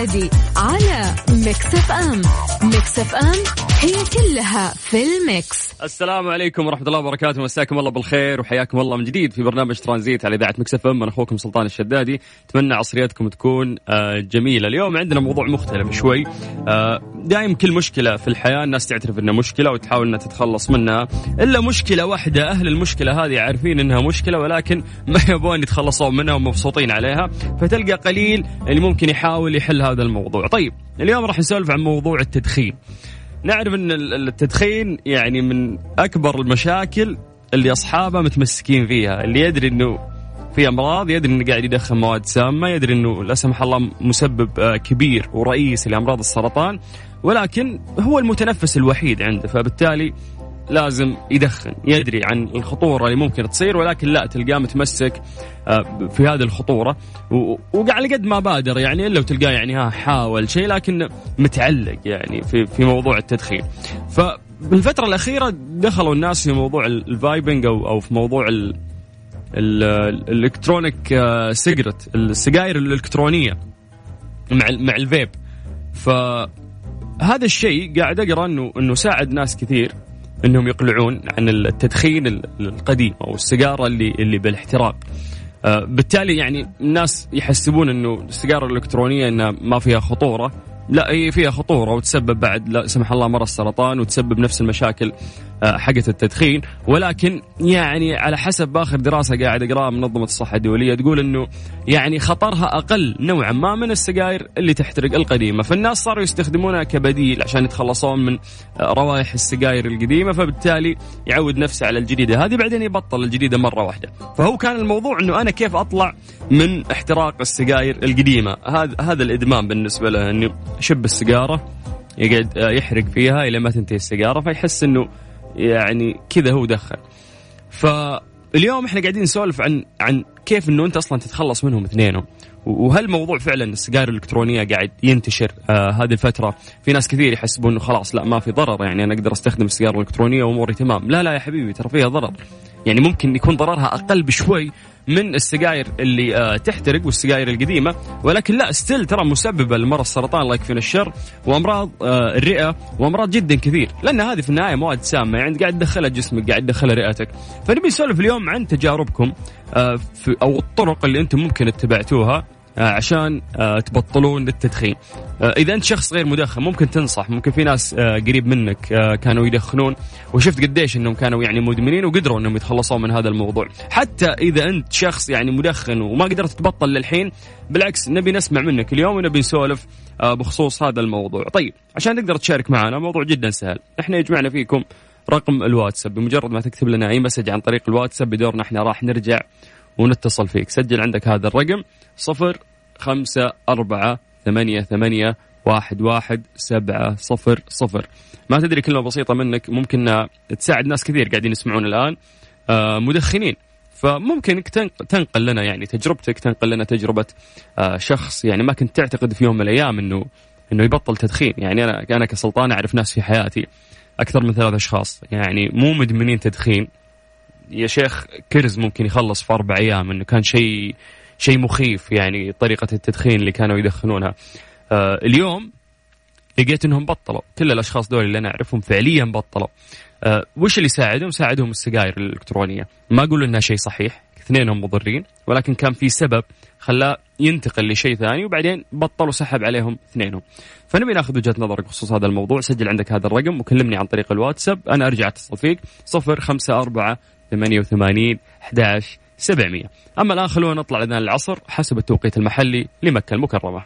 الشدادي على ميكس إف إم. ميكس إف إم هي كلها في الميكس. السلام عليكم ورحمة الله وبركاته. مساكم الله بالخير وحياكم الله من جديد في برنامج ترانزيت على إذاعة ميكس إف إم. أنا أخوكم سلطان الشدادي. أتمنى عصرياتكم تكون آه، جميلة. اليوم عندنا موضوع مختلف شوي. آه، دائم كل مشكلة في الحياة الناس تعترف أنها مشكلة وتحاول أنها تتخلص منها. إلا مشكلة واحدة أهل المشكلة هذه عارفين أنها مشكلة ولكن ما يبغون يتخلصون منها ومبسوطين عليها. فتلقى قليل اللي ممكن يحاول يحل هذا الموضوع. طيب اليوم راح نسولف عن موضوع التدخين. نعرف إن التدخين يعني من أكبر المشاكل اللي أصحابه متمسكين فيها اللي يدري إنه في أمراض يدري إنه قاعد يدخن مواد سامة يدري إنه لا سمح الله مسبب آه، كبير ورئيسي لأمراض السرطان ولكن هو المتنفس الوحيد عنده فبالتالي لازم يدخن يدري عن الخطورة اللي ممكن تصير ولكن لا تلقاه متمسك آه، في هذه الخطورة. وعلى قد ما بادر يعني إلا وتلقاه يعني ها حاول شيء لكن متعلق يعني في في موضوع التدخين. فبالفتره الأخيرة دخلوا الناس في موضوع ال vaping أو أو في موضوع ال ال electronic cigarette آه، السجاير الإلكترونية مع مع الفيب فهذا الشيء قاعد أقرأ إنه إنه ساعد ناس كثير. إنهم يقلعون عن التدخين القديم أو السيجارة اللي اللي بالاحتراق. آه، بالتالي يعني الناس يحسبون إنه السيجارة الإلكترونية إنها ما فيها خطورة لا هي فيها خطورة وتسبب بعد لا سمح الله مرض السرطان وتسبب نفس المشاكل آه، حقت التدخين. ولكن يعني على حسب اخر دراسة قاعد أقرأها من منظمة الصحة الدولية تقول إنه يعني خطرها أقل نوعا ما من السجاير اللي تحترق القديمة. فالناس صاروا يستخدمونها كبديل عشان يتخلصون من آه، روائح السجاير القديمة فبالتالي يعود نفسه على الجديدة. هذه بعدين يبطل الجديدة مرة واحدة. فهو كان الموضوع إنه أنا كيف أطلع من احتراق السجاير القديمة؟ هذا هذا الإدمان بالنسبة له إنه يشب السيجارة يقعد آه، يحرق فيها إلى ما تنتهي السيجارة فيحس إنه يعني كذا هو دخل. فاليوم إحنا قاعدين نسولف عن عن كيف إنه أنت أصلا تتخلص منهم اثنينهم. وهل موضوع فعلا السجائر الإلكترونية قاعد ينتشر آه هذه الفترة. في ناس كثير يحسبون إنه خلاص لا ما في ضرر يعني أنا أقدر أستخدم السياره الإلكترونية وأموري تمام. لا لا يا حبيبي ترى فيها ضرر. يعني ممكن يكون ضررها أقل بشوي من السجاير اللي آه تحترق والسجاير القديمة. ولكن لا ستيل ترى مسببه لمرض السرطان الله يكفينا الشر وأمراض آه الرئة وأمراض جدا كثير. لأن هذه في النهاية مواد سامة يعني قاعد تدخلها جسمك قاعد تدخلها رئتك. فنبي نسولف اليوم عن تجاربكم آه أو الطرق اللي أنتم ممكن اتبعتوها عشان آه، تبطلون التدخين. آه، إذا أنت شخص غير مدخن ممكن تنصح. ممكن في ناس قريب منك كانوا يدخنون. وشفت قديش إنهم كانوا يعني مدمنين وقدروا إنهم يتخلصون من هذا الموضوع. حتى إذا أنت شخص يعني مدخن وما قدرت تبطل للحين بالعكس نبي نسمع منك اليوم ونبي نسولف بخصوص هذا الموضوع. طيب عشان تقدر تشارك معنا موضوع جدا سهل. إحنا يجمعنا فيكم رقم الواتساب. بمجرد ما تكتب لنا أي مسج عن طريق الواتساب بدورنا إحنا راح نرجع ونتصل فيك. سجل عندك هذا الرقم صفر خمسة أربعة ثمانية ثمانية واحد واحد سبعة صفر صفر. ما تدري كلمة بسيطة منك ممكن تساعد ناس كثير قاعدين يسمعون الآن. آه، مدخنين. فممكن تنقل لنا يعني تجربتك تنقل لنا تجربة آه، شخص يعني ما كنت تعتقد في يوم من الأيام أنه إنه يبطل تدخين. يعني أنا أنا كسلطان أعرف ناس في حياتي أكثر من ثلاث أشخاص. يعني مو مدمنين تدخين. يا شيخ كرز ممكن يخلص في أربع أيام إنه كان شيء شيء مخيف يعني طريقة التدخين اللي كانوا يدخنونها. آه اليوم لقيت إنهم بطلوا. كل الأشخاص دول اللي أنا أعرفهم فعليا بطلوا. آه وش اللي ساعدهم؟ ساعدهم السجاير الإلكترونية. ما أقول إنها شيء صحيح اثنينهم مضرين ولكن كان في سبب خلاه ينتقل لشيء ثاني وبعدين بطل وسحب عليهم اثنينهم. فنبي ناخذ وجهة نظرك بخصوص هذا الموضوع. سجل عندك هذا الرقم وكلمني عن طريق الواتساب. أنا أرجع أتصل فيك. 054 88 11 700 أما الآن خلونا نطلع لأذان العصر حسب التوقيت المحلي لمكة المكرمة.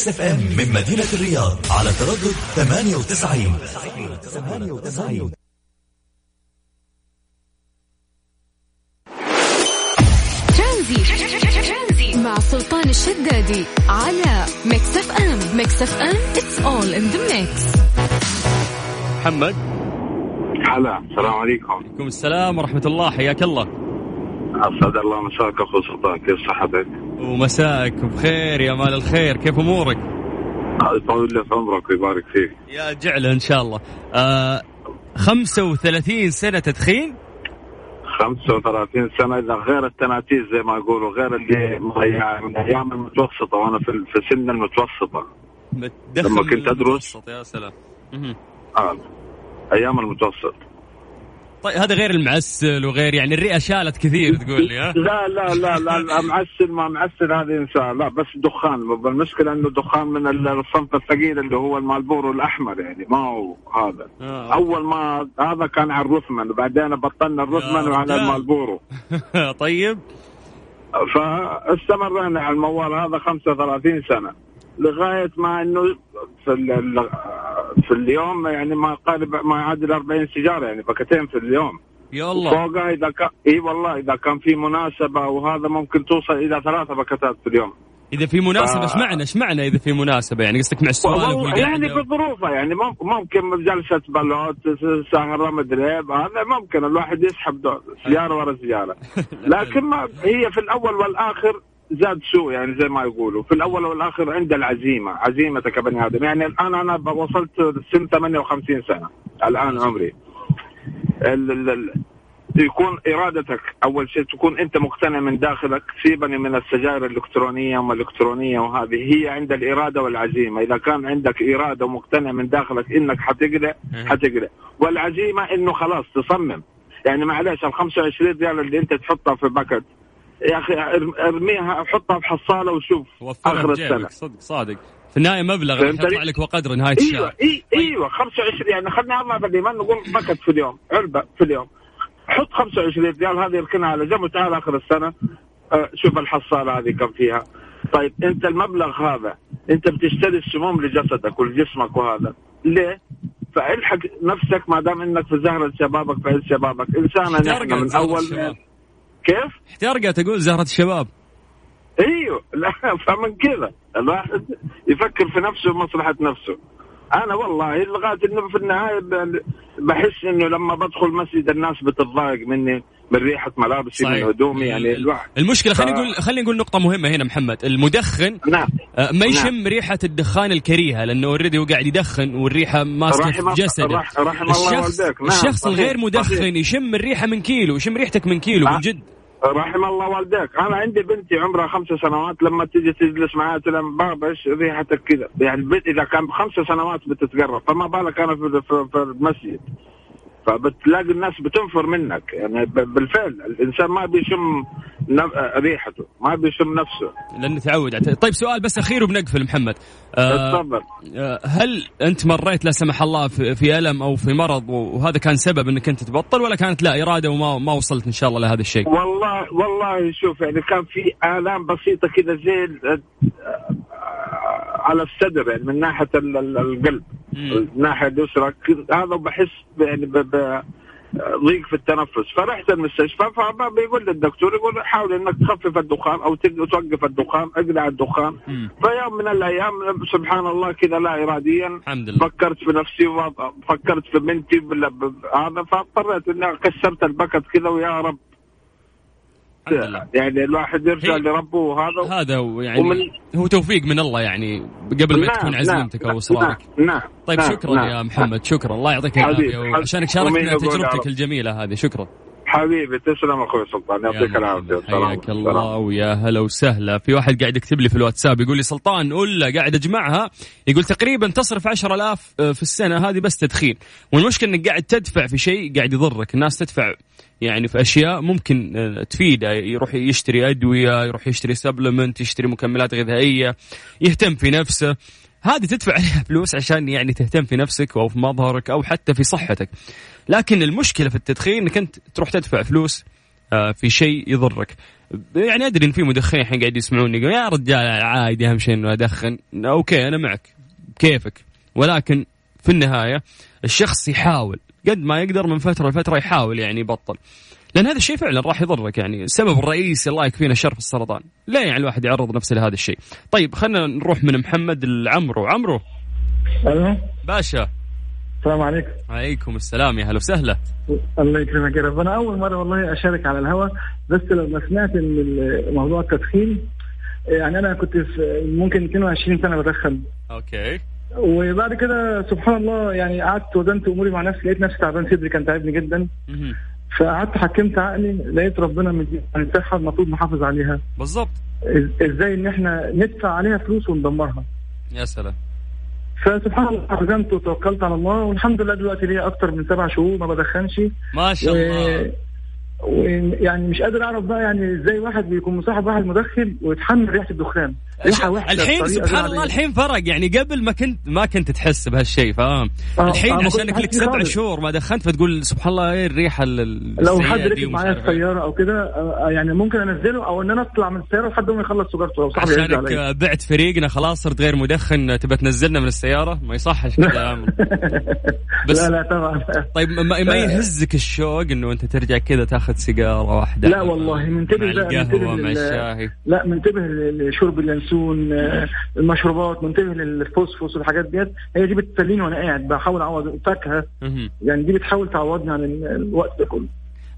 ميكس إف إم من مدينة الرياض على تردد 98 98 ترانزي مع سلطان الشدادي على ميكس إف إم. ميكس إف إم it's all in the mix محمد. هلا السلام عليكم. عليكم السلام ورحمة الله حياك الله. أسعد الله مساك أخو سلطان كيف صحتك؟ ومساك بخير يا مال الخير كيف أمورك؟ يطول في عمرك ويبارك فيك يا جعله إن شاء الله آه 35 سنة تدخين 35 سنة إذا غير التناتيز زي ما يقولوا غير اللي يعني من أيام المتوسطة وأنا في في سن المتوسطة لما كنت أدرس. بالمتوسط، يا سلام. آه. أيام المتوسط طيب هذا غير المعسل وغير يعني الرئة شالت كثير تقول لي ها؟ لا لا لا لا, معسل ما معسل هذه انسان لا بس دخان المشكلة إنه دخان من الصنف الثقيل اللي هو المالبورو الأحمر يعني ما هو هذا. آه. أول ما هذا كان على الروثمن وبعدين بطلنا الروثمن يا وعلى. المالبورو طيب. فاستمرينا على الموال هذا 35 سنة. لغاية ما إنه في في اليوم يعني ما قارب ما يعادل 40 سيجارة يعني باكتين في اليوم. يا الله. فوقها إذا كان إي والله إذا كان في مناسبة وهذا ممكن توصل إلى ثلاثة باكتات في اليوم. إذا في مناسبة ف- إيش معنى إيش معنى إذا في مناسبة؟ يعني قصدك مع السوالف والله يعني والقعدة بظروفها يعني ممكن ممكن جلسة بلوت سهرة مدري إيه، هذا ممكن الواحد يسحب سيارة ورا سيارة. لكن ما هي في الأول والآخر زاد سوء يعني زي ما يقولوا. في الأول والآخر عند العزيمة عزيمتك كبني آدم. يعني الآن أنا وصلت سن 58 سنة. الآن عمري. ال ال ال يكون إرادتك أول شيء تكون أنت مقتنع من داخلك. سيبني من السجائر الإلكترونية وما الإلكترونية وهذه. هي عند الإرادة والعزيمة. إذا كان عندك إرادة ومقتنع من داخلك إنك حتقلع حتقلع. والعزيمة إنه خلاص تصمم. يعني معلش ال 25 ريال اللي أنت تحطها في باكت يا أخي ارم- أرميها حطها في حصالة وشوف آخر السنة. صدق صادق. في النهاية مبلغ؟ يطلع لك وقدر نهاية إيوه الشهر. اي إيوه 25 يعني خلينا الله بالايمان نقول باكت في اليوم علبة في اليوم. حط 25 ريال هذه اركنها على جنب وتعال آخر السنة. آه، شوف الحصالة هذه كم فيها. طيب أنت المبلغ هذا أنت بتشتري السموم لجسدك ولجسمك وهذا. ليه؟ فالحق نفسك ما دام إنك في زهرة شبابك في شبابك. إنسانا نحن من أول. كيف؟ احترقت أقول زهرة الشباب. إيوه لا فمن كذا. الواحد يفكر في نفسه ومصلحة نفسه. أنا والله لغاية إنه في النهاية بحس إنه لما بدخل مسجد الناس بتتضايق مني من ريحة ملابسي من هدومي يعني الواحد. المشكلة خلينا ف- نقول خلينا نقول نقطة مهمة هنا محمد. المدخن نعم. آه، ما يشم ريحة الدخان الكريهة لأنه اوريدي هو قاعد يدخن والريحة ماسكة رحم- في جسده. رح- رحم الله الشخص والديك. نعم، الشخص صحيح، الغير مدخن صحيح. يشم الريحة من كيلو يشم ريحتك من كيلو آه. من جد. رحم الله والديك. أنا عندي بنتي عمرها خمس سنوات لما تيجي تجلس لها بابا إيش ريحتك كذا. يعني البنت إذا كان خمس سنوات بتتقرب فما بالك أنا في, في, في المسجد. فبتلاقي الناس بتنفر منك. يعني بالفعل الإنسان ما بيشم ريحته ما بيشم نفسه. لأنه تعود. طيب سؤال بس أخير وبنقفل محمد. آه تفضل. آه، هل أنت مريت لا سمح الله في, في ألم أو في مرض وهذا كان سبب إنك أنت تبطل ولا كانت لا إرادة وما ما وصلت إن شاء الله لهذا الشيء؟ والله والله شوف يعني كان في آلام بسيطة كذا زي ال- على الصدر يعني من ناحية ال- ال- القلب. الناحيه اليسرى. هذا بحس يعني ضيق في التنفس. فرحت المستشفى فبيقول لي الدكتور يقول حاول إنك تخفف الدخان أو توقف الدخان أقلع الدخان. مم. فيوم من الأيام سبحان الله كذا لا اراديا. الحمد لله. فكرت في نفسي وفكرت في بنتي هذا فاضطريت إني كسرت البكت كذا ويا رب يعني الواحد يرجع لربه وهذا هذا هو يعني ومن- هو توفيق من الله يعني قبل ما تكون عزيمتك أو اصرارك نعم نعم طيب نعم شكرا نعم. يا محمد شكرا. الله يعطيك العافية يقول يا تجربتك رب؟ الجميلة هذه. شكرا. حبيبي تسلم أخوي سلطان. يعطيك العافية. حياك الله ويا هلا وسهلا. في واحد قاعد يكتب لي في الواتساب يقول لي سلطان قول قاعد أجمعها. يقول تقريبا تصرف 10000 في السنة هذه بس تدخين. والمشكلة إنك قاعد تدفع في شيء قاعد يضرك. الناس تدفع يعني في أشياء ممكن آه، تفيده. يروح يشتري أدوية يروح يشتري سبلمنت يشتري مكملات غذائية يهتم في نفسه. هذه تدفع عليها فلوس عشان يعني تهتم في نفسك أو في مظهرك أو حتى في صحتك. لكن المشكلة في التدخين إنك أنت تروح تدفع فلوس آه، في شيء يضرك. يعني أدري إن في مدخنين الحين قاعد يسمعوني يقول يا رجال عادي أهم شيء إنه أدخن. أوكي أنا معك كيفك. ولكن في النهاية الشخص يحاول قد ما يقدر من فترة لفترة يحاول يعني يبطل. لأن هذا الشيء فعلا راح يضرك يعني. السبب الرئيسي الله يكفينا الشر في السرطان. لا يعني الواحد يعرض نفسه لهذا الشيء. طيب خلينا نروح من محمد لعمرو. عمرو. ألو؟ باشا. السلام عليكم. عليكم السلام يا هلا وسهلا. الله يكرمك يا رب. أنا أول مرة والله أشارك على الهواء بس لما سمعت إن موضوع التدخين يعني أنا كنت في ممكن 22 سنة بدخن أوكي. وبعد كده سبحان الله يعني قعدت وزنت أموري مع نفسي لقيت نفسي تعبان صدري كان تعبني جدا. فقعدت حكمت عقلي لقيت ربنا مدينا الصحه المفروض نحافظ عليها. بالضبط إز- إزاي إن إحنا ندفع عليها فلوس وندمرها. يا سلام. فسبحان الله عزمت وتوكلت على الله والحمد لله دلوقتي ليا أكتر من سبع شهور ما بدخنش. ما شاء الله. ويعني مش قادر أعرف بقى يعني إزاي واحد بيكون مصاحب واحد مدخن ويتحمل ريحة الدخان. ريحة وحشة الحين سبحان الله. الحين فرق. يعني قبل ما كنت ما كنت تحس بهالشيء فاهم؟ آه، الحين آه، عشانك لك سبع. شهور ما دخنت فتقول سبحان الله إيه الريحة ال- لو حد ركب معايا إيه. السيارة أو كده آه، يعني ممكن أنزله أو إن أنا أطلع من السيارة لحد ما يخلص سيجارته. لو صاحبي عشانك آه، بعت فريقنا خلاص صرت غير مدخن تبى تنزلنا من السيارة؟ ما يصحش كذا بس- لا لا طبعا طيب ما, ما يهزك الشوق إنه أنت ترجع كذا تاخذ سيجارة واحدة. لا والله منتبه مع بقى القهوة مع الشاي. لا منتبه لشرب اليانسون المشروبات منتبه للفوسفوس والحاجات ديت. هي دي بتسليني وأنا قاعد بحاول اعوض فاكهة. يعني دي بتحاول تعوضني عن ال- الوقت ده كله.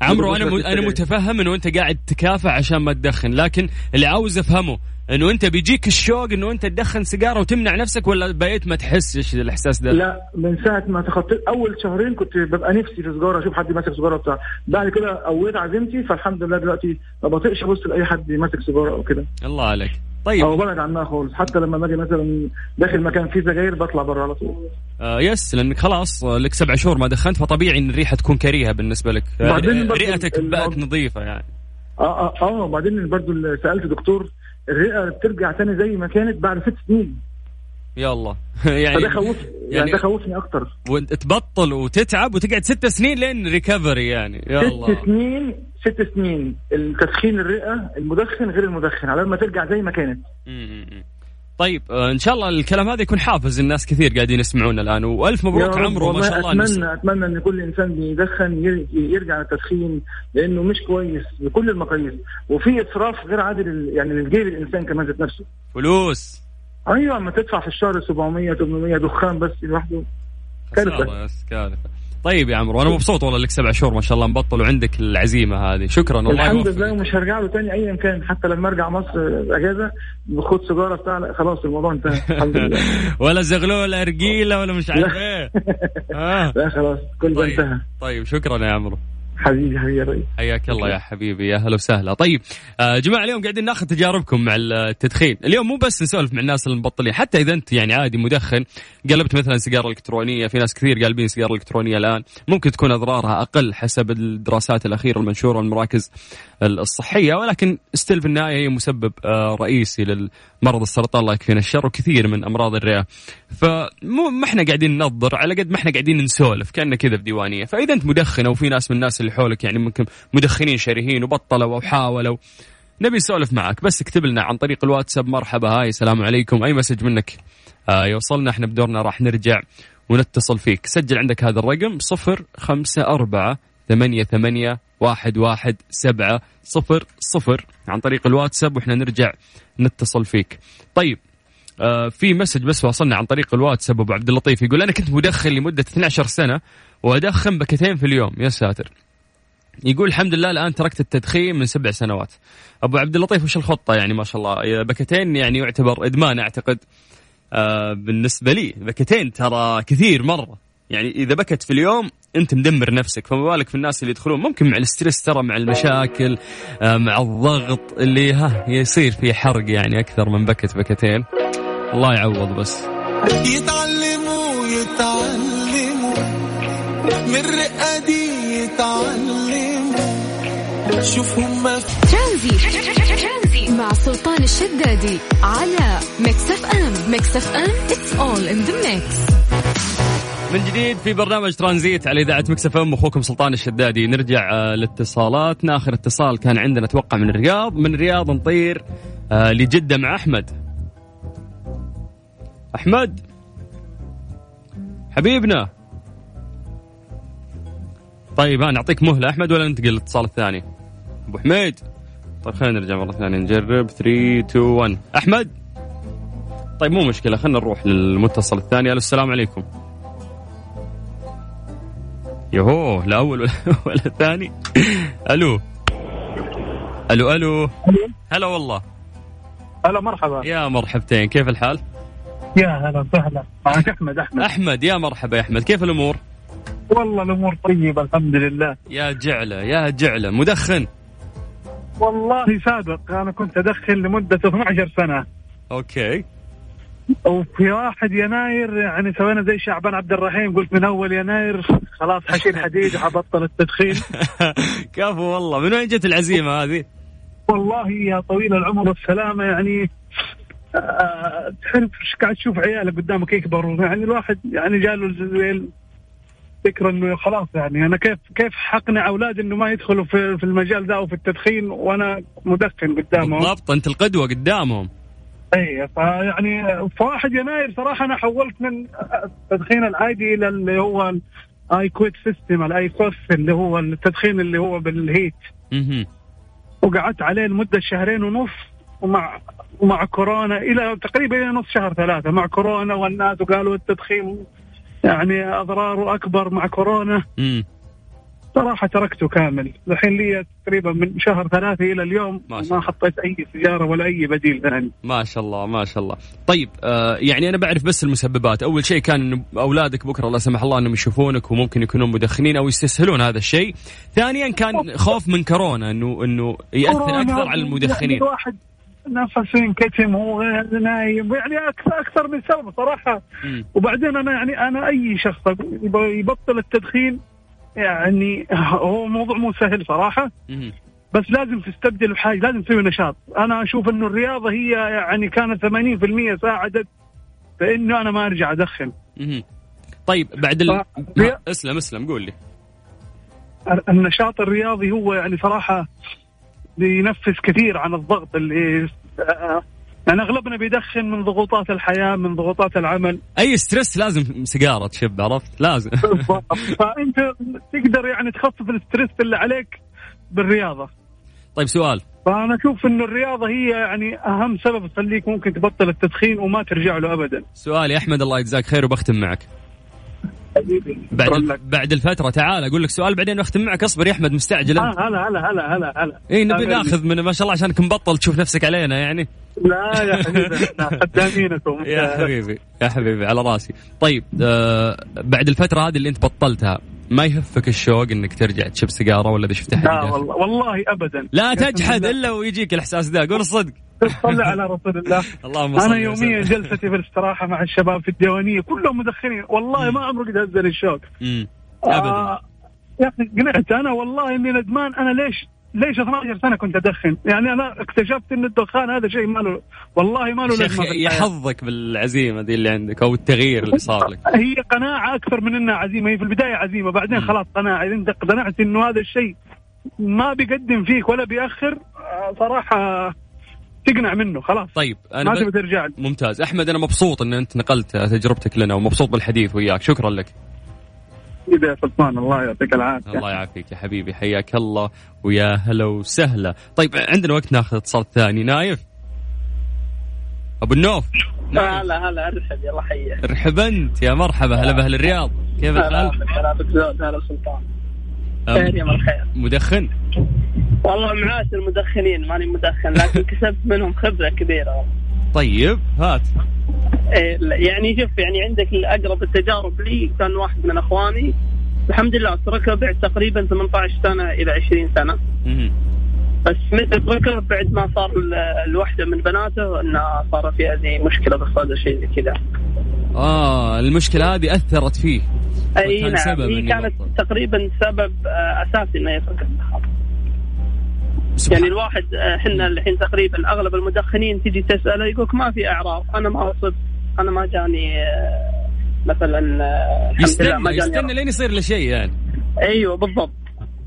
عمرو أنا أنا. متفهم إنه أنت قاعد تكافح عشان ما تدخن لكن اللي عاوز افهمه إنه أنت بيجيك الشوق إنه أنت تدخن سيجارة وتمنع نفسك ولا بقيت ما تحسش الإحساس ده؟ لا من ساعة ما تخطيت أول شهرين كنت ببقى نفسي في سيجارة أشوف حد ماسك سيجارة بتاع بعد كده قويت عزيمتي فالحمد لله دلوقتي ما بطيقش أبص لأي حد ماسك سيجارة أو كده. الله عليك. طيب. أو ببعد عنها خالص. حتى لما باجي مثلا داخل مكان فيه سجاير بطلع بره على طول. آه يس لأنك خلاص آه، لك سبع شهور ما دخنت فطبيعي إن الريحة تكون كريهة بالنسبة لك. آه، رئتك بقت نظيفة يعني. آه آه آه وبعدين برضو اللي سألت دكتور الرئة بترجع تاني زي ما كانت بعد ست سنين. يا الله. يعني فده خوفني. يعني, يعني ده خوفني أكتر. وانت تبطل وتتعب وتقعد ست سنين لين recovery يعني. يا الله. ست سنين ست سنين. التدخين الرئة المدخن غير المدخن على ما ترجع زي ما كانت. طيب آه، إن شاء الله الكلام هذا يكون حافز الناس كثير قاعدين يسمعونا الآن. وألف مبروك رب عمرو ما شاء الله اتمنى أتمنى إن كل إنسان بيدخن ير- يرجع للتدخين لأنه مش كويس بكل المقاييس. وفي إسراف غير عادل يعني للجيب الإنسان كمان ذات نفسه. فلوس. أيوه اما تدفع في الشهر 700 800 دخان بس لوحده. كارثه كارثة طيب يا عمرو أنا مبسوط والله لك سبع شهور ما شاء الله مبطل وعندك العزيمة هذه. شكرا الله الحمد. لله ومش هرجع له تاني ايا كان حتى لما أرجع مصر أجازة بخد سيجارة بتاع لا، خلاص الموضوع انتهى الحمد لله. ولا زغلول أرجيلة ولا مش عارف إيه. آه. لا خلاص كل ده انتهى. طيب طيب شكرا يا عمرو. حبيبي حبيبي حياك الله يا حبيبي يا هلا وسهلا. طيب آه جماعة اليوم قاعدين ناخذ تجاربكم مع التدخين. اليوم مو بس نسولف مع الناس المبطلين حتى إذا أنت يعني عادي مدخن قلبت مثلا سيجارة إلكترونية في ناس كثير قالبين سيجارة إلكترونية الآن ممكن تكون أضرارها أقل حسب الدراسات الأخيرة المنشورة من المراكز الصحية ولكن ستيل في النهاية هي مسبب آه رئيسي للمرض السرطان الله يكفينا الشر وكثير من أمراض الرئة. فمو ما إحنا قاعدين ننظر على قد ما إحنا قاعدين نسولف كأننا كذا في ديوانية. فإذا أنت مدخن أو في ناس من الناس اللي حولك يعني ممكن مدخنين شرهين وبطلوا أو حاولوا. نبي نسولف معك بس اكتب لنا عن طريق الواتساب مرحبا هاي السلام عليكم. أي مسج منك؟ آه يوصلنا إحنا بدورنا راح نرجع ونتصل فيك. سجل عندك هذا الرقم صفر خمسة أربعة ثمانية ثمانية واحد واحد سبعة صفر صفر عن طريق الواتساب وإحنا نرجع نتصل فيك. طيب آه في message بس وصلنا عن طريق الواتساب أبو عبد اللطيف يقول أنا كنت مدخن لمدة 12 سنة وأدخن بكتين في اليوم. يا ساتر. يقول الحمد لله الآن تركت التدخين من سبع سنوات. أبو عبد اللطيف وش الخطة يعني ما شاء الله؟ بكتين يعني يعتبر إدمان أعتقد. آه بالنسبة لي بكتين ترى كثير مرة. يعني إذا بكت في اليوم أنت مدمر نفسك. فما بالك في الناس اللي يدخلون؟ ممكن مع ال stress ترى مع المشاكل آه مع الضغط اللي ها يصير في حرق يعني أكثر من بكت بكتين. الله يعوض بس. يتعلموا شوف هما ترانزي. مع سلطان الشدادي على Mix FM Mix FM it's all in the mix. من جديد في برنامج ترانزيت على إذاعة Mix FM أخوكم سلطان الشدادي. نرجع آه، لاتصالاتنا. آخر اتصال كان عندنا أتوقع من الرياض. من الرياض نطير آه، لجدة مع أحمد. أحمد؟ حبيبنا. طيب ها نعطيك مهلة. أحمد ولا ننتقل للاتصال الثاني؟ أبو حميد. طيب خلينا نرجع مرة ثانية نجرب. 3 2 1 أحمد. طيب مو مشكلة خلينا نروح للمتصل الثاني. ألو السلام عليكم. يهو لا أول ولا, ولا الثاني ألو. ألو ألو. هلا والله. هلا مرحبا. يا مرحبتين كيف الحال؟ يا هلا وسهلا معك أحمد أحمد. أحمد يا مرحبا يا أحمد. كيف الأمور؟ والله الأمور طيبة الحمد لله. يا جعلة يا جعلة. مدخن. والله سابق أنا كنت ادخن لمدة 12 سنة. أوكي. وفي واحد يناير يعني سوينا زي شعبان عبد الرحيم قلت من أول يناير خلاص حشيل حديد وحبطل التدخين. كفو والله. من وين جت العزيمة هذه؟ والله يا طويل العمر والسلامة يعني آه، تحس قاعد تشوف عيالك قدامك يكبروا؟ يعني الواحد يعني جاله زي الفكرة إنه خلاص يعني أنا كيف كيف حقنع اولادي إنه ما يدخلوا في في المجال ذا وفي التدخين وأنا مدخن قدامهم. بالضبط أنت القدوة قدامهم. اي فيعني في 1 يناير صراحة أنا حولت من التدخين العادي إلى اللي هو ال IQOS system ال IQOS اللي هو التدخين اللي هو بال heat. وقعدت عليه لمدة شهرين ونص ومع ومع كورونا إلى تقريبا إلى نص شهر ثلاثة مع كورونا والناس وقالوا التدخين يعني اضراره أكبر مع كورونا. مم. صراحة تركته كامل. الحين لي تقريبا من شهر ثلاثة إلى اليوم ما ما حطيت أي سيجاره ولا أي بديل ثاني. ما شاء الله ما شاء الله. طيب آه يعني أنا بعرف بس المسببات. أول شيء كان انه أولادك بكرة لا سمح الله أنهم يشوفونك وممكن يكونون مدخنين أو يستسهلون هذا الشيء. ثانيا كان خوف من كورونا انه إنه يأثر أكثر على المدخنين. يعني الواحد نفسه ينكتم وهو نايم يعني أكثر أكثر من سبب صراحة. وبعدين أنا يعني أنا أي شخص يبطل التدخين يعني هو موضوع مو سهل صراحة. بس لازم تستبدل بحاجة لازم تسوي نشاط أنا أشوف إنه الرياضة هي يعني كانت 80% ساعدت فانه أنا ما أرجع أدخن. طيب بعد ال... ف- اسلم اسلم قول لي النشاط الرياضي هو يعني صراحة بينفس كثير عن الضغط اللي يعني أغلبنا بيدخن من ضغوطات الحياة من ضغوطات العمل. أي ستريس لازم سيجارة تشب عرفت؟ لازم. فأنت تقدر يعني تخفف الستريس اللي عليك بالرياضة. طيب سؤال. فأنا أشوف إنه الرياضة هي يعني أهم سبب يخليك ممكن تبطل التدخين وما ترجع له ابدا. سؤال يا أحمد الله يجزاك خير وبختم معك. بعد. بعد الفترة تعال أقول لك سؤال بعدين اختم معك أصبر يا أحمد مستعجل انت آه، هلا هلا هلا هلا هلا اي نبي. ناخذ من ما شاء الله عشانك مبطل تشوف نفسك علينا يعني لا يا حبيبي خدامينكم يا حبيبي يا حبيبي على راسي طيب آه بعد الفترة هذه اللي أنت بطلتها ما يهفك الشوق إنك ترجع تشب سيجارة ولا إذا شفت احد لا؟ والله والله ابدا لا تجحد. إلا ويجيك الإحساس ذا قول الصدق صلي على رسول الله. اللهم أنا يوميا. جلستي في الاستراحة مع الشباب في الديوانية كلهم مدخنين. والله ما عمره قد هزني الشوق مم. ابدا. آه يا أخي قنعت أنا والله إني ندمان. أنا ليش ليش 12 سنة كنت أدخن؟ يعني أنا اكتشفت إن الدخان هذا شيء ما له والله ما له شيخ الحياة. يحظك بالعزيمة دي اللي عندك أو التغيير اللي صار لك. هي قناعة أكثر من إنها عزيمة. هي في البداية عزيمة بعدين. خلاص قناعة. إذا أنت اقتنعت إنه هذا الشيء ما بيقدم فيك ولا بيأخر آه، صراحة تقنع منه خلاص. طيب أنا ما. تبي ترجع. ممتاز. أحمد أنا مبسوط إن أنت نقلت تجربتك لنا ومبسوط بالحديث وياك. شكرا لك. كذا يا سلطان الله يعطيك العافية. الله يعافيك يا حبيبي. حياك الله ويا هلا وسهلا. طيب عندنا وقت ناخذ اتصال ثاني. نايف؟ أبو النوف؟ نايف. هلا هلا ارحب. يلا حيه ارحب أنت. يا مرحبا. هلا بأهل الرياض. كيف الحال؟ هلا بك زود هلا سلطان. خير الخير مدخن؟ والله معاشر المدخنين ماني مدخن لكن كسبت منهم خبرة كبيرة. والله. طيب هات. إيه، يعني شوف يعني عندك اقرب التجارب لي كان واحد من أخواني. الحمد لله تركه بعد تقريبا 18 سنة إلى 20 سنة. بس متى تركه بعد ما صار ال- الوحدة من بناته انها صار فيها زي مشكلة بالصدر شيء زي كذا. آه المشكلة هذه أثرت فيه. أي نعم. سبب هي كانت يبطل. تقريبا سبب آه، أساسي إنه يترك سبحان- يعني الواحد آه، إحنا الحين تقريبا أغلب المدخنين تجي تساله يقولك ما في اعراض أنا ما اصب أنا ما جاني آه، مثلا لله ما يستنى جاني يستنى لين يصير له شيء يعني. أيوه بالضبط.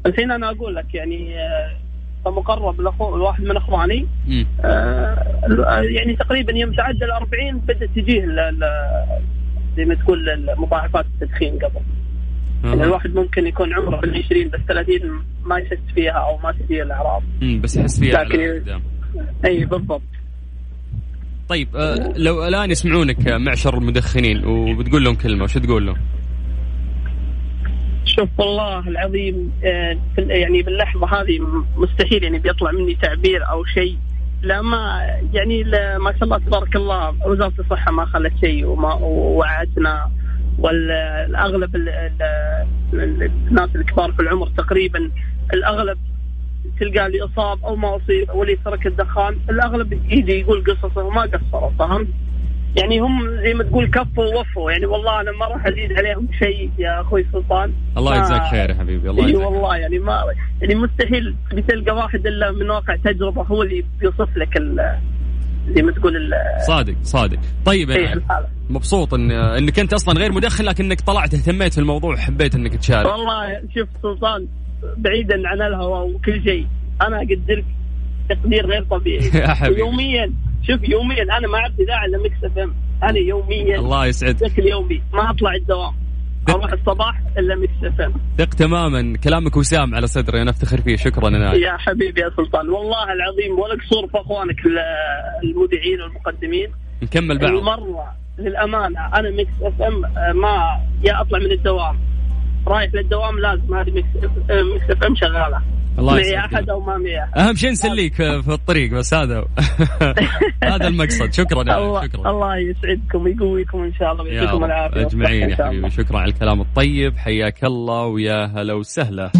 الحين أنا أقول لك يعني فمقرب لاخو الواحد من إخواني. آه، يعني تقريبا يوم تعدى ال 40 بدات تجيه زي ما تقول مضاعفات التدخين قبل يعني. الواحد ممكن يكون عمره بال 20 بس 30 ما يحس فيها أو ما تجيه الأعراض بس يحس فيها لكن-. إي بالضبط طيب آه، لو الآن يسمعونك معشر المدخنين وبتقول لهم كلمة وش تقول لهم؟ شوف والله العظيم آه، في- يعني باللحظة هذه مستحيل يعني بيطلع مني تعبير أو شيء لا ما يعني ما شاء الله تبارك الله وزارة الصحة ما خلت شيء وما ووعدنا والأغلب ال- ال- ال- الناس الكبار في العمر تقريبا الأغلب تلقى اللي إصاب أو ما أصيب واللي ترك الدخان الأغلب يجي يقول قصصه وما قصروا فهمت؟ يعني هم زي ما تقول كفوا ووفوا يعني والله أنا ما راح أزيد عليهم شيء يا أخوي سلطان الله يجزاك خير يا حبيبي الله يجزاك والله يعني ما يعني مستحيل بتلقى واحد إلا من واقع تجربة هو اللي بيوصف لك ال- زي ما تقول صادق صادق طيب يا. الحالة. مبسوط ان إنك أنت أصلا غير مدخن لكنك طلعت اهتميت في الموضوع وحبيت إنك تشارك والله شوف سلطان بعيدا عن الهوى وكل شيء أنا أقدرك تقدير غير طبيعي. يوميا شوف يوميا أنا ما أعرف إذاعة إلا Mix FM أنا يوميا الله يسعدك. بشكل يومي ما أطلع الدوام. أروح الصباح إلا Mix FM ثق تماما. كلامك وسام على صدري. أنا أفتخر فيه. شكرا أنا يا حبيبي يا سلطان. والله العظيم ولا قصور في أخوانك ال- المذيعين والمقدمين. نكمل بعض. المرة للأمانة أنا Mix FM ما يا أطلع من الدوام. رايح للدوام لازم هذه Mix Mix FM شغالة. الله معي يسعدك. أحد أو ما معي أحد. أهم شيء نسليك في الطريق بس هذا. هذا المقصد. شكرا يا الله شكرا. الله يسعدكم ويقويكم إن شاء الله ويعطيكم العافية. أجمعين يا حبيبي. شكرا على الكلام الطيب. حياك الله ويا هلا وسهلا.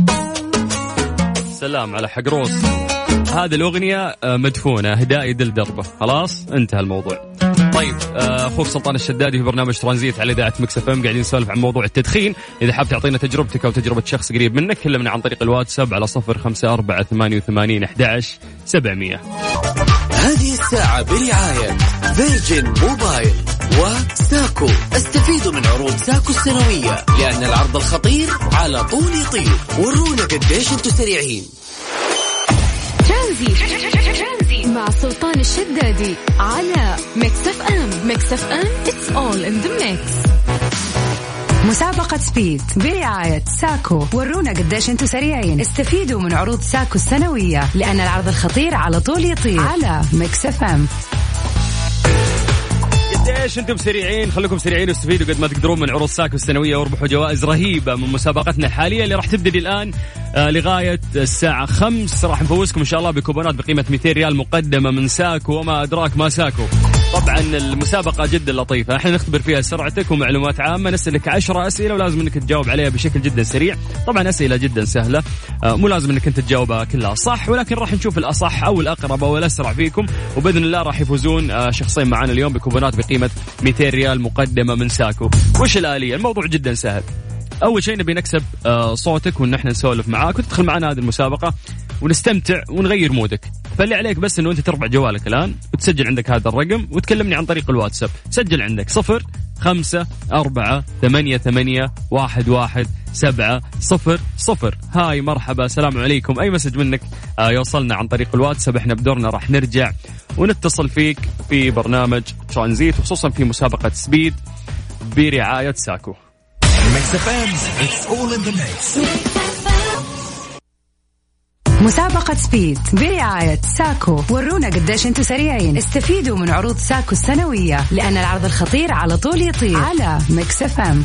سلام على حقروس هذه الأغنية آه، مدفونة أهداء يدل دربة. خلاص انتهى الموضوع. طيب آه، أخوك سلطان الشدادي في برنامج ترانزيت على إذاعة Mix FM قاعدين نسولف عن موضوع التدخين. إذا حاب تعطينا تجربتك أو تجربة شخص قريب منك كلمنا عن طريق الواتساب على صفر خمسة أربعة ثمانية وثمانين أحد سبعمية. هذه الساعة برعاية Virgin Mobile وساكو. استفيدوا من عروض ساكو السنوية لأن العرض الخطير على طول يطير. ورونا قديش أنتم سريعين. ترانزي. مع سلطان الشدادي على Mix FM Mix FM it's all in the mix. مسابقة Speed برعاية ساكو. ورونا قديش أنتم سريعين. استفيدوا من عروض ساكو السنوية لأن العرض الخطير على طول يطير. على Mix FM قديش أنتم سريعين؟ خليكم سريعين واستفيدوا قد ما تقدرون من عروض ساكو السنوية واربحوا جوائز رهيبة من مسابقتنا الحالية اللي راح تبتدي الآن آه لغاية الساعة 5 راح نفوزكم إن شاء الله بكوبونات بقيمة 200 ريال مقدمة من ساكو وما أدراك ما ساكو. طبعا المسابقة جدا لطيفة، إحنا نختبر فيها سرعتك ومعلومات عامة، نسألك 10 أسئلة ولازم إنك تجاوب عليها بشكل جدا سريع، طبعا أسئلة جدا سهلة، آه، مو لازم إنك أنت تجاوبها كلها. صح، ولكن راح نشوف الأصح أو الأقرب أو الأسرع فيكم، وبإذن الله راح يفوزون آه، شخصين معنا اليوم بكوبونات بقيمة 200 ريال مقدمة من ساكو. وش الآلية؟ الموضوع جدا سهل. أول شيء نبي نكسب آه، صوتك وان إحنا نسولف معاك. وتدخل معنا هذه المسابقة ونستمتع ونغير مودك. فاللي عليك بس إنه أنت ترفع جوالك الآن وتسجل عندك هذا الرقم وتكلمني عن طريق الواتساب. سجل عندك صفر خمسة أربعة ثمانية ثمانية واحد واحد سبعة صفر صفر. هاي مرحبا سلام عليكم. أي مسج منك؟ آه يوصلنا عن طريق الواتساب. إحنا بدورنا راح نرجع ونتصل فيك في برنامج ترانزيت وخصوصا في مسابقة Speed برعاية ساكو. مسابقة Speed برعاية ساكو. ورونا قديش أنتم سريعين. استفيدوا من عروض ساكو السنوية لأن العرض الخطير على طول يطير. على Mix FM.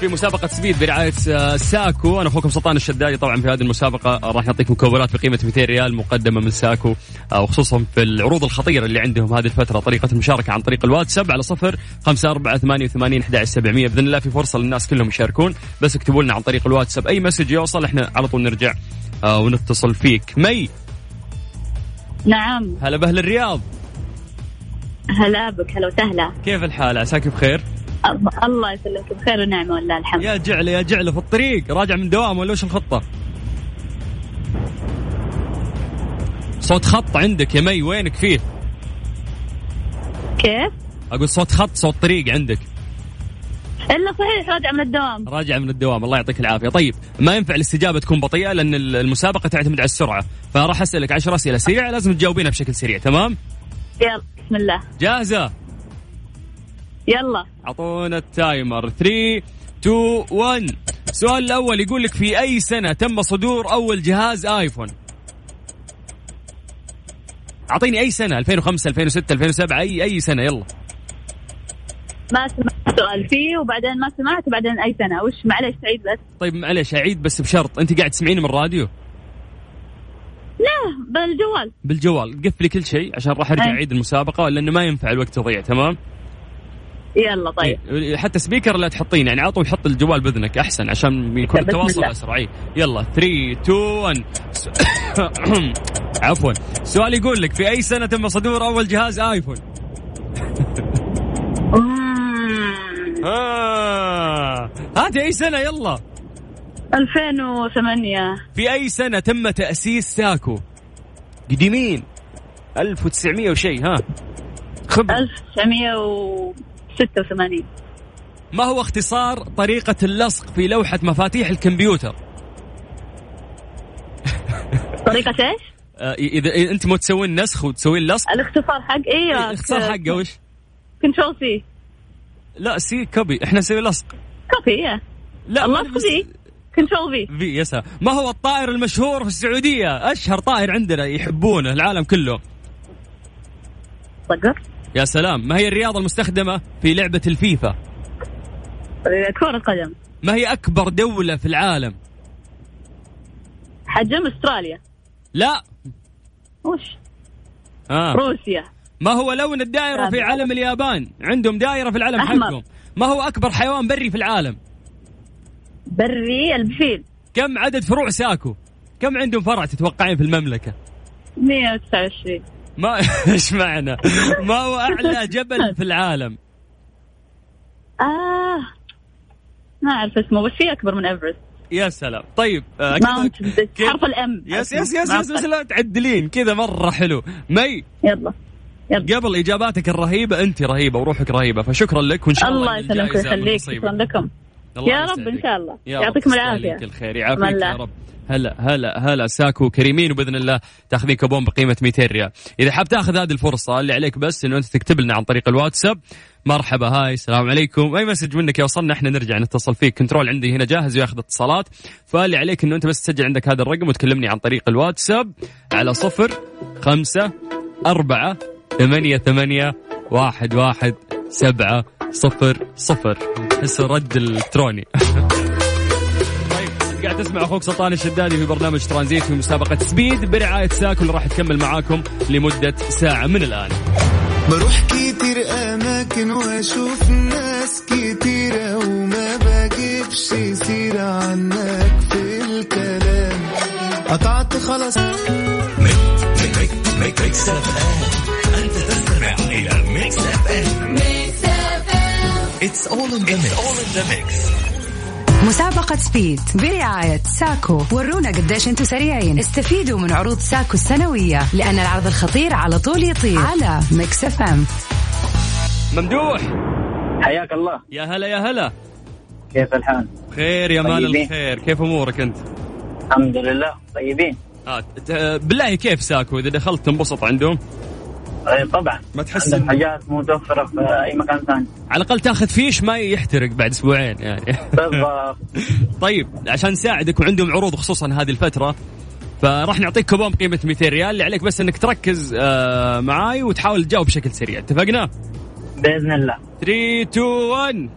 في مسابقة Speed برعاية آه، ساكو. أنا أخوكم سلطان الشدادي طبعا في هذه المسابقة آه، راح نعطيكم كوبونات بقيمة 200 ريال مقدمة من ساكو آه، وخصوصا في العروض الخطيرة اللي عندهم هذه الفترة. طريقة المشاركة عن طريق الواتساب على صفر خمسة أربعة ثمانية وثمانين سبعمية. بإذن الله في فرصة للناس كلهم يشاركون. بس اكتبوا لنا عن طريق الواتساب أي message يوصل إحنا على طول نرجع ونتصل فيك. مي. نعم. هلا بأهل الرياض. هلا بك هلا وسهلا. كيف الحال؟ عساك بخير؟ الله- يسلمك بخير ونعمة والله الحمد يا جعله يا جعله في الطريق راجع من دوام ولا وش الخطة؟ صوت خط عندك يا مي وينك فيه؟ كيف؟ أقول صوت خط صوت طريق عندك. إلا صحيح راجع من الدوام. راجع من الدوام الله يعطيك العافية. طيب ما ينفع الاستجابة تكون بطيئة لأن المسابقة تعتمد على السرعة. فراح أسألك عشر أسئلة سريعة لازم تجاوبينها بشكل سريع تمام؟ يلا بسم الله. جاهزة؟ يلا. أعطونا التايمر. 3 2 1 السؤال الأول يقول لك في أي سنة تم صدور أول جهاز آيفون؟ أعطيني أي سنة؟ 2005 2006 2007 اي أي سنة؟ يلا. ما سمعت السؤال فيه وبعدين ما سمعت وبعدين أي سنة. وش معلش تعيد بس. طيب معلش أعيد بس بشرط. أنت قاعد تسمعيني من الراديو؟ لا بالجوال. بالجوال. قفلي كل شيء عشان راح أرجع. أعيد المسابقة لأنه ما ينفع الوقت يضيع تمام؟ يلا طيب. إيه، حتى سبيكر لا تحطين يعني عطوا يحط الجوال بإذنك أحسن عشان يكون بسم التواصل. أسرع. إيه. يلا 3 2 1 س- عفوا. السؤال يقول لك في أي سنة تم صدور أول جهاز آيفون؟ مم. آه. هاتي أي سنة يلا. 2008 في أي سنة تم تأسيس ساكو؟ قديمين. 1900 وشيء ها. خبر 1986 ما هو اختصار طريقة اللصق في لوحة مفاتيح الكمبيوتر؟ طريقة إيش؟ آه، إذا إذا أنت مو تسوين نسخ وتسوين لصق؟ الاختصار حق إيه الاختصار حقه وش؟ control C. لا C copy. إحنا نسوي لصق. copy لا بس- في control V V ما هو الطائر المشهور في السعودية؟ أشهر طائر عندنا يحبونه العالم كله. صقر يا سلام ما هي الرياضة المستخدمة في لعبة الفيفا؟ كرة قدم ما هي أكبر دولة في العالم؟ حجم أستراليا لا وش؟ آه. روسيا ما هو لون الدائرة في علم اليابان؟ عندهم دائرة في العلم أحمر. حقهم ما هو أكبر حيوان بري في العالم؟ بري الفيل كم عدد فروع ساكو؟ كم عندهم فرع تتوقعين في المملكة؟ 129 ما إيش معنى؟ ما هو أعلى جبل في العالم؟ آه ما أعرف اسمه بس في أكبر من إيفرست. يا سلام. طيب آه حرف ال M. yes yes yes yes بس لا تعدلين. كذا مرة حلو. مي يلا يلا. قبل إجاباتك الرهيبة أنت رهيبة وروحك رهيبة فشكرا لك وإن شاء الله الله يسلمك ويخليك. شكرا لكم. يا رب. إن شاء الله. يعطيكم العافية. كل خير أمان يعافيك. يا رب. هلا هلا هلا. ساكو كريمين وبإذن الله تاخذين كوبون بقيمة 200 ريال. إذا حاب تاخذ هذه الفرصة اللي عليك بس إنه أنت تكتب لنا عن طريق الواتساب. مرحبا hi السلام عليكم. أي message منك يوصلنا إحنا نرجع نتصل فيك. control عندي هنا جاهز وياخذ اتصالات. فاللي عليك إنه أنت بس تسجل عندك هذا الرقم وتكلمني عن طريق الواتساب. على صفر خمسة أربعة ثمانية ثمانية واحد واحد سبعة صفر صفر. تحسه رد الإلكتروني طيب قاعد تسمع أخوك سلطان الشدادي في برنامج ترانزيت في مسابقة سبيد برعاية ساكو اللي راح تكمل معاكم لمدة ساعة من الآن. بروح كتير أماكن وأشوف ناس كتيرة وما بجيبش سيرة عنك في الكلام. قطعت خلاص. Mix Mix it's all in the mix مسابقة Speed برعاية ساكو. ورونا قديش أنتم سريعين. استفيدوا من عروض ساكو السنوية لأن العرض الخطير على طول يطير. على Mix FM. ممدوح. حياك الله. يا هلا يا هلا. كيف الحال؟ خير يا مال. الخير. كيف أمورك أنت؟ الحمد لله طيبين. آه بالله كيف ساكو؟ إذا دخلت تنبسط عندهم؟ طبعا. ما تحس إن- حاجات متوفرة في أي مكان ثاني. على الأقل تاخذ فيش ما يحترق بعد أسبوعين يعني. بالضبط. طيب عشان نساعدك وعندهم عروض خصوصا هذه الفترة فراح نعطيك كوبون بقيمة 200 ريال اللي عليك بس إنك تركز آه معاي وتحاول تجاوب بشكل سريع. اتفقنا؟ بإذن الله. 3 2 1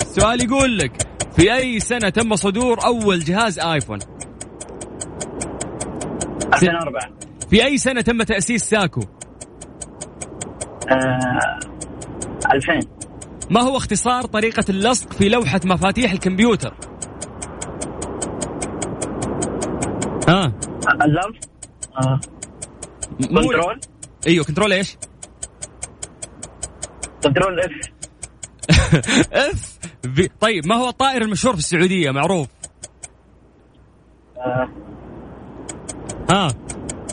السؤال يقول لك في أي سنة تم صدور أول جهاز آيفون؟ 2004 في أي سنة تم تأسيس ساكو؟ آه 2000 ما هو اختصار طريقة اللصق في لوحة مفاتيح الكمبيوتر؟ ها اللف آه. مو- control أيوه control إيش؟ control F F في طيب ما هو الطائر المشهور في السعودية معروف؟ آه. ها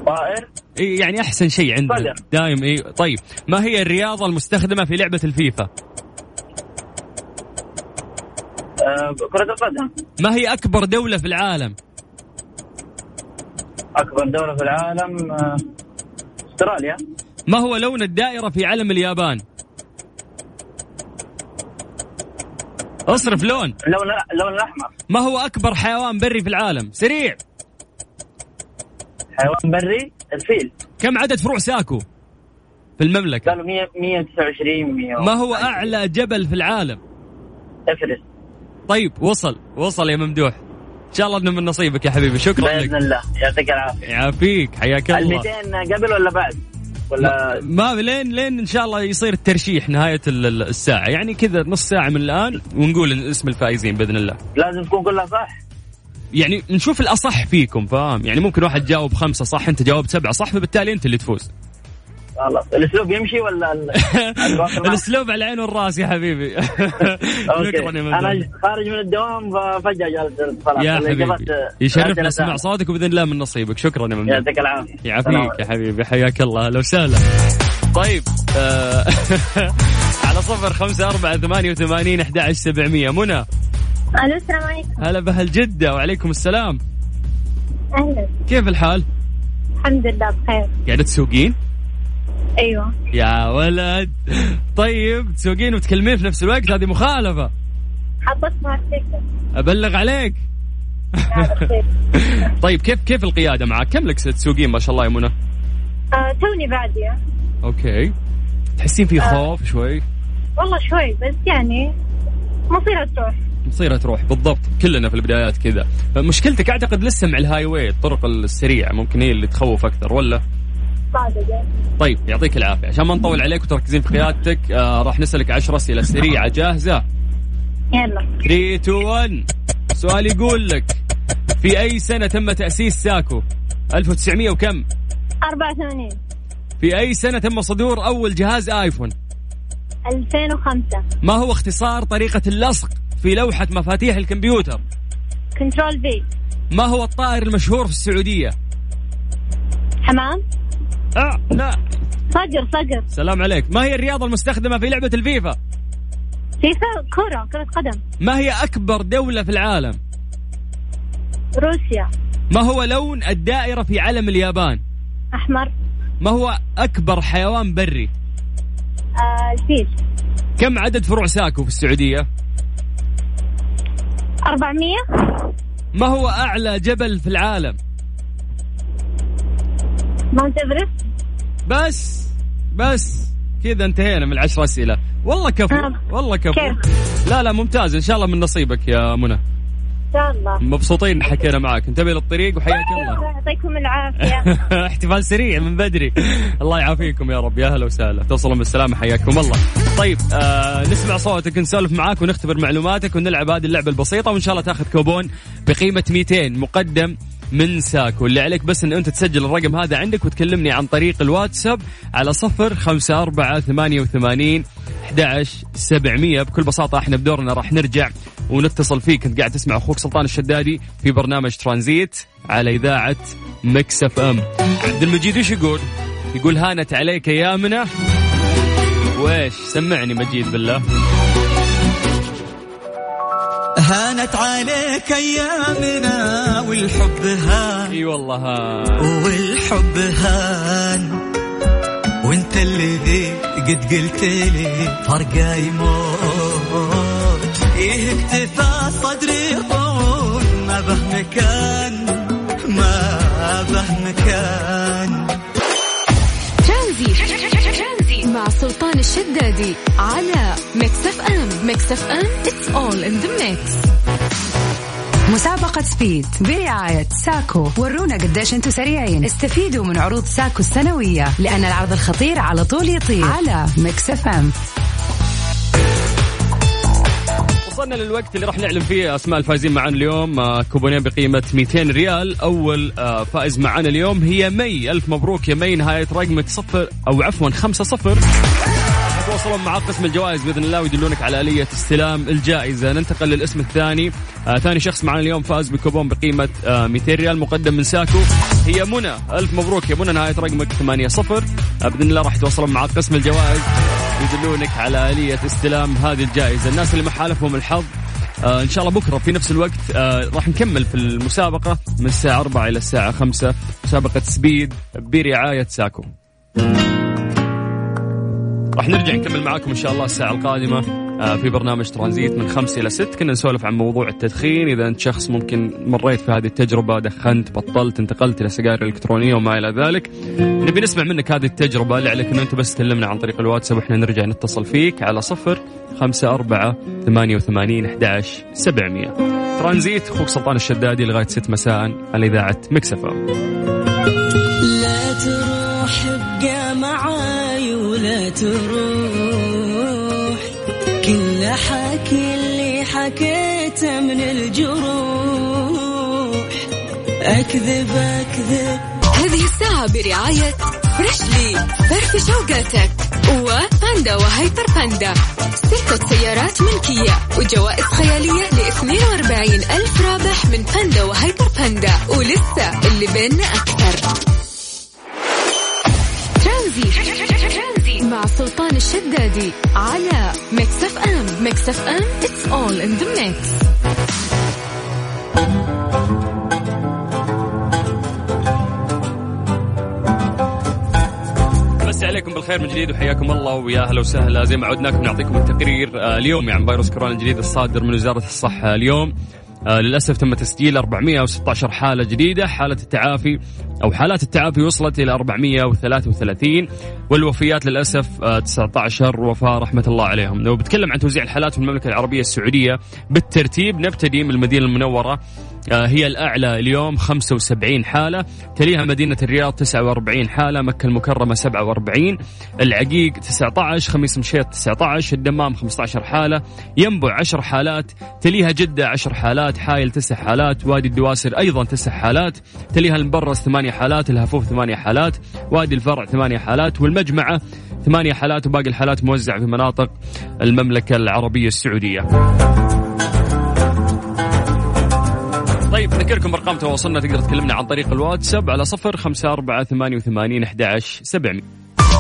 طائر إيه يعني أحسن شيء عندنا. دايم إي طيب. ما هي الرياضة المستخدمة في لعبة الفيفا؟ آه، كرة القدم. ما هي أكبر دولة في العالم؟ أكبر دولة في العالم آه، أستراليا. ما هو لون الدائرة في علم اليابان؟ أصرف لون. اللون اللون الأحمر. ما هو أكبر حيوان بري في العالم؟ سريع. حيوان بري؟ الفيل. كم عدد فروع ساكو في المملكة؟ قالوا 100 129 100 ما هو أعلى جبل في العالم؟ افرست طيب وصل. وصل يا ممدوح. إن شاء الله إنه من نصيبك يا حبيبي. شكرا لك. الله. يعطيك العافية. يعافيك. حياك ال الله. 200 قبل ولا بعد؟ ولا ما لين لين إن شاء الله يصير الترشيح نهاية ال- ال- الساعة. يعني كذا نص ساعة من الآن ونقول اسم الفائزين بإذن الله. لازم تكون كلها صح؟ يعني نشوف الأصح فيكم فاهم؟ يعني ممكن واحد جاوب خمسة صح أنت جاوبت سبعة صح فبالتالي أنت اللي تفوز. خلاص الأسلوب يمشي ولا الأسلوب على العين والراس يا حبيبي. أنا خارج من الدوام فجأة جالس يا حبيبي. يشرفنا سهلة. صوتك وبإذن الله من نصيبك. شكرا يا ممدوح يعطيك العافية. يعافيك يا حبيبي. حياك الله. أهلا وسهلا. طيب آه على صفر خمسة أربعة ثمانية وثمانين أحد عشر سبعمية. منى. ألو السلام عليكم. هلا بأهل جدة وعليكم السلام. أهلا. كيف الحال؟ الحمد لله بخير. قاعدة تسوقين؟ أيوه. يا ولد. طيب تسوقين وتكلمين في نفس الوقت؟ هذه مخالفة. حطيت مع السكر أبلغ عليك. طيب كيف كيف القيادة معك؟ كم لك تسوقين ما شاء الله يا منى؟ آه توني بادية. okay. تحسين في خوف شوي؟ والله شوي بس يعني مصيرها تروح. مصيرها تروح بالضبط. كلنا في البدايات كذا. مشكلتك أعتقد لسه مع ال highway الطرق السريعة. ممكن هي اللي تخوف أكثر ولا؟ صادقة طيب يعطيك العافية. عشان ما نطول عليك وتركزين في قيادتك آه راح نسألك 10 أسئلة سريعة. جاهزة؟ يلا. 3 2 1 سؤال يقول لك في أي سنة تم تأسيس ساكو؟ 1900 وكم؟ 84 في أي سنة تم صدور أول جهاز آيفون؟ 2005 ما هو اختصار طريقة اللصق؟ في لوحة مفاتيح الكمبيوتر. كنترول في. ما هو الطائر المشهور في السعودية؟ حمام. آه لا. صقر صقر. سلام عليك. ما هي الرياضة المستخدمة في لعبة الفيفا؟ فيفا كرة كرة قدم. ما هي أكبر دولة في العالم؟ روسيا. ما هو لون الدائرة في علم اليابان؟ أحمر. ما هو أكبر حيوان بري؟ آه الفيل. كم عدد فروع ساكو في السعودية؟ 400 ما هو أعلى جبل في العالم؟ Mount Everest. بس بس. كذا انتهينا من العشر أسئلة. والله كفو آه. والله كفو. كيف؟ لا لا ممتاز. إن شاء الله من نصيبك يا منى. شاء الله مبسوطين حكينا معك انتبه للطريق وحياك الله. يعطيكم العافية. احتفال سريع من بدري. الله يعافيكم يا رب. يا هلا وسهلا. توصلوا بالسلامة. حياكم الله. طيب آه نسمع صوتك نسولف معاك ونختبر معلوماتك ونلعب هذه اللعبة البسيطة وإن شاء الله تأخذ كوبون بقيمة 200 مقدم من ساكو. اللي عليك بس إن أنت تسجل الرقم هذا عندك وتكلمني عن طريق الواتساب على صفر خمسة أربعة ثمانية وثمانين 11 700 بكل بساطة إحنا بدورنا راح نرجع ونتصل فيك أنت قاعد تسمع أخوك سلطان الشدادي في برنامج ترانزيت على إذاعة Mix FM. عبد المجيد إيش يقول؟ يقول هانت عليك يا منى. وإيش؟ سمعني مجيد بالله. هانت عليك ايامنا والحب هان. إي والله هان. والحب هان. وإنت اللي قد قلت لي فرقا يموت. إيه اكتفى صدري طول ما به مكان ما به مكان ترانزي مع سلطان الشدادي على Mix FM Mix FM it's all in the mix. مسابقة speed برعاية ساكو. ورونا قديش أنتم سريعين. استفيدوا من عروض ساكو السنوية لأن العرض الخطير على طول يطير. على Mix FM وصلنا للوقت اللي راح نعلن فيه أسماء الفائزين معنا اليوم. آه، كوبونين بقيمة 200 ريال. أول آه، فائز معنا اليوم هي مي. ألف مبروك يا مي. نهاية رقمك صفر أو عفوا خمسة صفر. يتواصلون مع قسم الجوائز بإذن الله ويدلونك على آلية استلام الجائزة. ننتقل للاسم الثاني. آه ثاني شخص معنا اليوم فاز بكوبون بقيمة آه 200 ريال مقدم من ساكو. هي منى. ألف مبروك يا منى. نهاية رقمك 8 0 آه بإذن الله راح يتواصلون مع قسم الجوائز. يدلونك على آلية استلام هذه الجائزة. الناس اللي ما حالفهم الحظ آه إن شاء الله بكرة في نفس الوقت آه راح نكمل في المسابقة من الساعة 4 إلى الساعة 5 مسابقة سبيد برعاية ساكو. راح نرجع نكمل معاكم إن شاء الله الساعة القادمة. في برنامج ترانزيت من خمسة إلى ست. كنا نسولف عن موضوع التدخين. إذا أنت شخص ممكن مريت في هذه التجربة دخنت بطلت انتقلت إلى سجائر إلكترونية وما إلى ذلك نبي نسمع منك هذه التجربة. اللي عليك أنه أنت بس تكلمنا عن طريق الواتساب وإحنا نرجع نتصل فيك على صفر خمسة أربعة ثمانية وثمانين أحداش سبعمية. ترانزيت أخوك سلطان الشدادي لغاية ست مساء على إذاعة مكسفة لا تروح ابقى معاي ولا تروح كل حكي اللي حكيته من الجروح. أكذب أكذب. هذه الساعة برعاية Freshly فرفش اوقاتك وباندا وهيبر باندا. ستة سيارات ملكية. وجوائز خيالية ل 42 ألف رابح من باندا وهيبر باندا. ولسه اللي بيننا أكثر. سلطان الشدادي على Mix FM Mix FM all in the mix. مسي عليكم بالخير من جديد وحياكم الله ويا أهلا وسهلا. زي ما عودناكم نعطيكم التقرير آه، اليومي عن فيروس كورونا الجديد الصادر من وزارة الصحة اليوم. للأسف تم تسجيل 416 حالة جديدة حالة التعافي أو حالات التعافي وصلت إلى 433 والوفيات للأسف آه، 19 وفاة رحمة الله عليهم. لو بتكلم عن توزيع الحالات في المملكة العربية السعودية بالترتيب نبتدي من المدينة المنورة. آه، هي الأعلى اليوم 75 حالة. تليها مدينة الرياض 49 حالة مكة المكرمة 47 العقيق 19 خميس مشيط 19 الدمام 15 حالة ينبع 10 حالات تليها جدة 10 حالات حايل 9 حالات وادي الدواسر أيضا 9 حالات تليها المبرز 8 حالات الهفوف 8 حالات وادي الفرع 8 حالات والمجمعة 8 حالات وباقي الحالات موزعة في مناطق المملكة العربية السعودية. نذكركم بارقام تواصلنا تقدر تكلمنا عن طريق الواتساب على صفر خمسة أربعة ثمانية وثمانين أحداش سبعمية.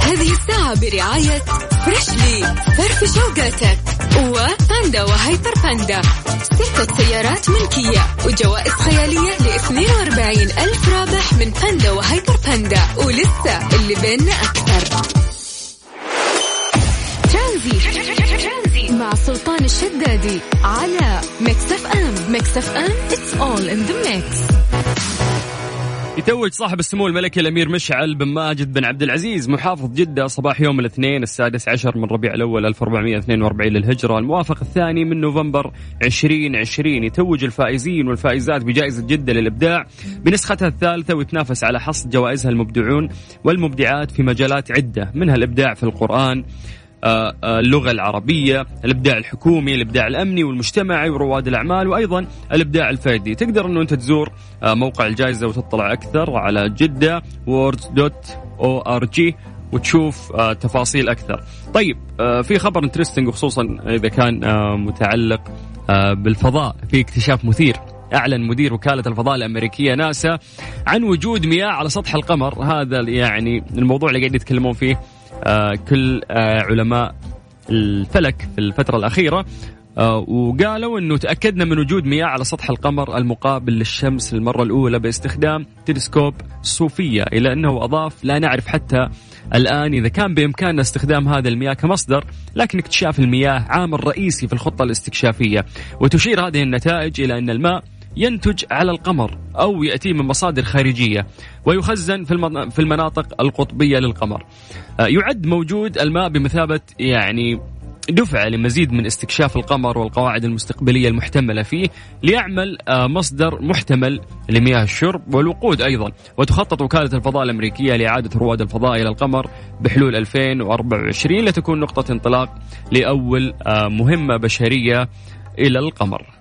هذه الساعة برعاية فريشلي فرفش أوقاتك وباندا وهيبر باندا. ستة سيارات ملكية وجوائز خيالية ل 42 ألف رابح من باندا وهيبر باندا. ولسه اللي بيننا أكثر. ترانزي مع سلطان الشدادي على Mix FM Mix FM it's all in the mix. يتوج صاحب السمو الملكي الأمير مشعل بن ماجد بن عبد العزيز محافظ جدة صباح يوم الاثنين السادس عشر من ربيع الأول 1442 للهجرة. الموافق الثاني من نوفمبر 2020 يتوج الفائزين والفائزات بجائزة جدة للإبداع بنسختها الثالثة ويتنافس على حصد جوائزها المبدعون والمبدعات في مجالات عدة منها الإبداع في القرآن اللغة العربية الإبداع الحكومي الإبداع الأمني والمجتمعي ورواد الأعمال وأيضا الإبداع الفردي. تقدر أنه أنت تزور آه، موقع الجائزة وتطلع أكثر على جدة words.org وتشوف آه، تفاصيل أكثر. طيب آه، في خبر انترستنج وخصوصا إذا كان متعلق بالفضاء. في اكتشاف مثير. أعلن مدير وكالة الفضاء الأمريكية ناسا عن وجود مياه على سطح القمر. هذا يعني الموضوع اللي قاعد يتكلمون فيه كل آه، علماء الفلك في الفترة الأخيرة آه، وقالوا إنه تأكدنا من وجود مياه على سطح القمر المقابل للشمس للمرة الأولى باستخدام تلسكوب صوفيا إلى أنه أضاف لا نعرف حتى الآن إذا كان بإمكاننا استخدام هذا المياه كمصدر لكن اكتشاف المياه عامل رئيسي في الخطة الاستكشافية وتشير هذه النتائج إلى أن الماء ينتج على القمر أو يأتي من مصادر خارجية ويخزن في في المناطق القطبية للقمر. آه، يعد موجود الماء بمثابة يعني دفعة لمزيد من استكشاف القمر والقواعد المستقبلية المحتملة فيه ليعمل آه، مصدر محتمل لمياه الشرب والوقود أيضا وتخطط وكالة الفضاء الأمريكية لإعادة رواد الفضاء إلى القمر بحلول 2024 لتكون نقطة انطلاق لأول آه، مهمة بشرية إلى القمر